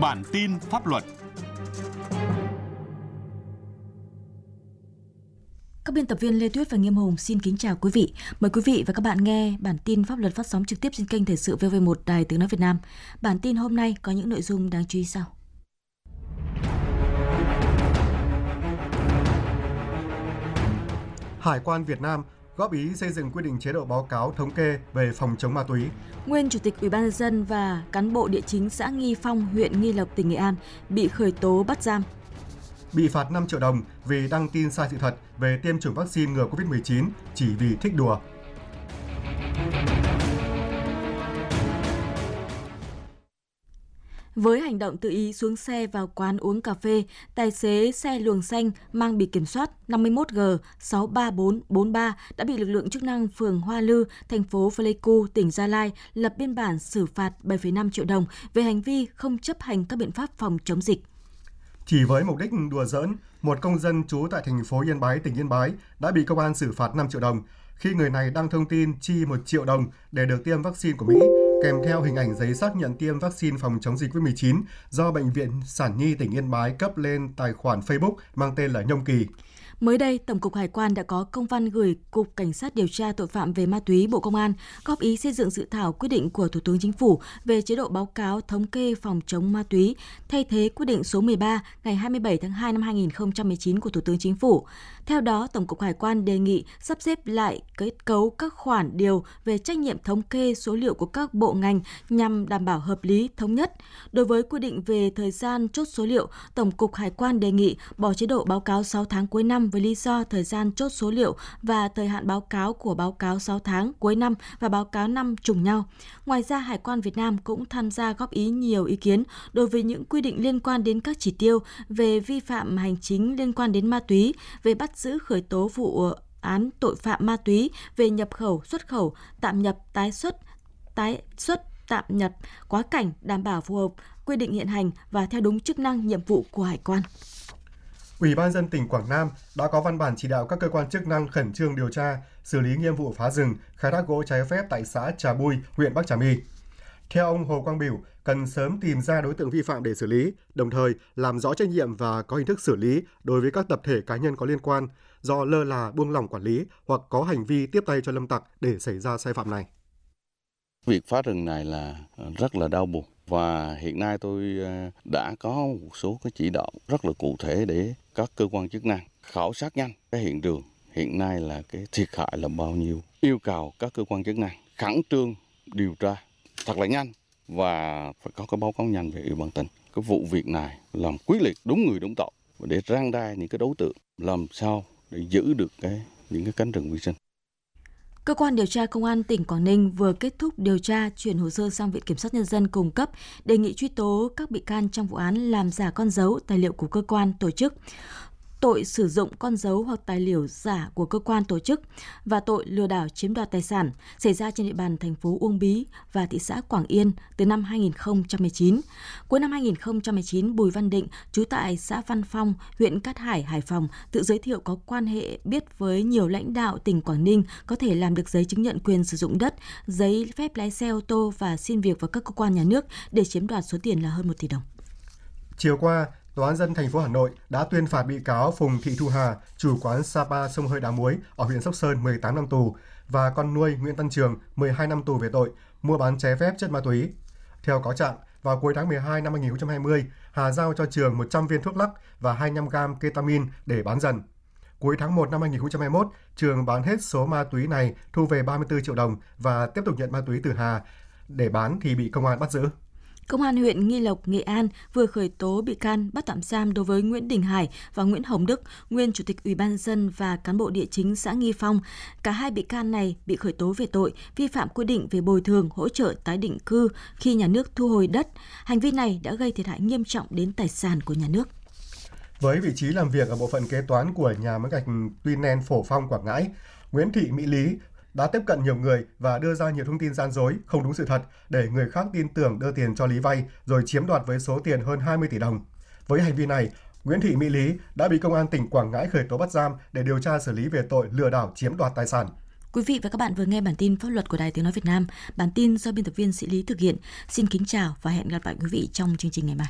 Bản tin pháp luật Các biên tập viên Lê Tuyết và Nghiêm Hùng xin kính chào quý vị. Mời quý vị và các bạn nghe bản tin pháp luật phát sóng trực tiếp trên kênh Thời sự VV1 Đài Tiếng Nói Việt Nam. Bản tin hôm nay có những nội dung đáng chú ý sau. Hải quan Việt Nam góp ý xây dựng quy định chế độ báo cáo thống kê về phòng chống ma túy. Nguyên Chủ tịch Ủy ban nhân dân và cán bộ địa chính xã Nghi Phong, huyện Nghi Lộc, tỉnh Nghệ An bị khởi tố bắt giam. Bị phạt 5 triệu đồng vì đăng tin sai sự thật về tiêm chủng vaccine ngừa Covid-19 chỉ vì thích đùa. Với hành động tự ý xuống xe vào quán uống cà phê, tài xế xe luồng xanh mang biển kiểm soát 51G 63443 đã bị lực lượng chức năng phường Hoa Lư, thành phố Pleiku, tỉnh Gia Lai lập biên bản xử phạt 7,5 triệu đồng về hành vi không chấp hành các biện pháp phòng chống dịch. Chỉ với mục đích đùa giỡn, một công dân trú tại thành phố Yên Bái, tỉnh Yên Bái đã bị công an xử phạt 5 triệu đồng khi người này đăng thông tin chi 1 triệu đồng để được tiêm vaccine của Mỹ kèm theo hình ảnh giấy xác nhận tiêm vaccine phòng chống dịch COVID-19 do Bệnh viện Sản Nhi tỉnh Yên Bái cấp lên tài khoản Facebook mang tên là Nhông Kỳ. Mới đây, Tổng cục Hải quan đã có công văn gửi Cục Cảnh sát điều tra tội phạm về ma túy Bộ Công an góp ý xây dựng dự thảo quyết định của Thủ tướng Chính phủ về chế độ báo cáo thống kê phòng chống ma túy, thay thế quyết định số 13 ngày 27 tháng 2 năm 2019 của Thủ tướng Chính phủ. Theo đó, Tổng cục Hải quan đề nghị sắp xếp lại kết cấu các khoản điều về trách nhiệm thống kê số liệu của các bộ ngành nhằm đảm bảo hợp lý, thống nhất. Đối với quy định về thời gian chốt số liệu, Tổng cục Hải quan đề nghị bỏ chế độ báo cáo 6 tháng cuối năm với lý do thời gian chốt số liệu và thời hạn báo cáo của báo cáo 6 tháng cuối năm và báo cáo năm trùng nhau. Ngoài ra, Hải quan Việt Nam cũng tham gia góp ý nhiều ý kiến đối với những quy định liên quan đến các chỉ tiêu về vi phạm hành chính liên quan đến ma túy, về bắt giữ khởi tố vụ án tội phạm ma túy, về nhập khẩu, xuất khẩu, tạm nhập, tái xuất, tái xuất, tạm nhập, quá cảnh đảm bảo phù hợp quy định hiện hành và theo đúng chức năng nhiệm vụ của Hải quan. Ủy ban dân tỉnh Quảng Nam đã có văn bản chỉ đạo các cơ quan chức năng khẩn trương điều tra, xử lý nghiêm vụ phá rừng, khai thác gỗ trái phép tại xã Trà Bui, huyện Bắc Trà My. Theo ông Hồ Quang Biểu, cần sớm tìm ra đối tượng vi phạm để xử lý, đồng thời làm rõ trách nhiệm và có hình thức xử lý đối với các tập thể cá nhân có liên quan do lơ là buông lỏng quản lý hoặc có hành vi tiếp tay cho lâm tặc để xảy ra sai phạm này. Việc phá rừng này là rất là đau buồn và hiện nay tôi ờ, đã có một số cái chỉ đạo rất là cụ thể để các cơ quan chức năng khảo sát nhanh cái hiện trường. Hiện nay là cái thiệt hại là bao nhiêu? Yêu cầu các cơ quan chức năng khẩn trương điều tra thật là nhanh và phải có cái báo cáo nhanh về ủy ban tỉnh cái vụ việc này làm quyết liệt đúng người đúng tội để răng đai những cái đối tượng làm sao để giữ được cái, những cái cánh rừng vi sinh. Cơ quan điều tra Công an tỉnh Quảng Ninh vừa kết thúc điều tra, chuyển hồ sơ sang Viện Kiểm sát Nhân dân cung cấp, đề nghị truy tố các bị can trong vụ án làm giả con dấu, tài liệu của cơ quan tổ chức tội sử dụng con dấu hoặc tài liệu giả của cơ quan tổ chức và tội lừa đảo chiếm đoạt tài sản xảy ra trên địa bàn thành phố Uông Bí và thị xã Quảng Yên từ năm 2019. Cuối năm 2019, Bùi Văn Định, trú tại xã Văn Phong, huyện Cát Hải, Hải Phòng, tự giới thiệu có quan hệ biết với nhiều lãnh đạo tỉnh Quảng Ninh có thể làm được giấy chứng nhận quyền sử dụng đất, giấy phép lái xe ô tô và xin việc vào các cơ quan nhà nước để chiếm đoạt số tiền là hơn 1 tỷ đồng. Chiều qua, Tòa án dân thành phố Hà Nội đã tuyên phạt bị cáo Phùng Thị Thu Hà, chủ quán Sapa sông hơi đá muối ở huyện Sóc Sơn 18 năm tù và con nuôi Nguyễn Tân Trường 12 năm tù về tội mua bán trái phép chất ma túy. Theo cáo trạng, vào cuối tháng 12 năm 2020, Hà giao cho Trường 100 viên thuốc lắc và 25 gram ketamin để bán dần. Cuối tháng 1 năm 2021, Trường bán hết số ma túy này thu về 34 triệu đồng và tiếp tục nhận ma túy từ Hà để bán thì bị công an bắt giữ. Công an huyện Nghi Lộc, Nghệ An vừa khởi tố bị can bắt tạm giam đối với Nguyễn Đình Hải và Nguyễn Hồng Đức, nguyên chủ tịch Ủy ban dân và cán bộ địa chính xã Nghi Phong. Cả hai bị can này bị khởi tố về tội vi phạm quy định về bồi thường hỗ trợ tái định cư khi nhà nước thu hồi đất. Hành vi này đã gây thiệt hại nghiêm trọng đến tài sản của nhà nước. Với vị trí làm việc ở bộ phận kế toán của nhà máy gạch Tuy Nen Phổ Phong Quảng Ngãi, Nguyễn Thị Mỹ Lý đã tiếp cận nhiều người và đưa ra nhiều thông tin gian dối, không đúng sự thật để người khác tin tưởng đưa tiền cho Lý vay rồi chiếm đoạt với số tiền hơn 20 tỷ đồng. Với hành vi này, Nguyễn Thị Mỹ Lý đã bị công an tỉnh Quảng Ngãi khởi tố bắt giam để điều tra xử lý về tội lừa đảo chiếm đoạt tài sản. Quý vị và các bạn vừa nghe bản tin pháp luật của Đài Tiếng Nói Việt Nam. Bản tin do biên tập viên Sĩ Lý thực hiện. Xin kính chào và hẹn gặp lại quý vị trong chương trình ngày mai.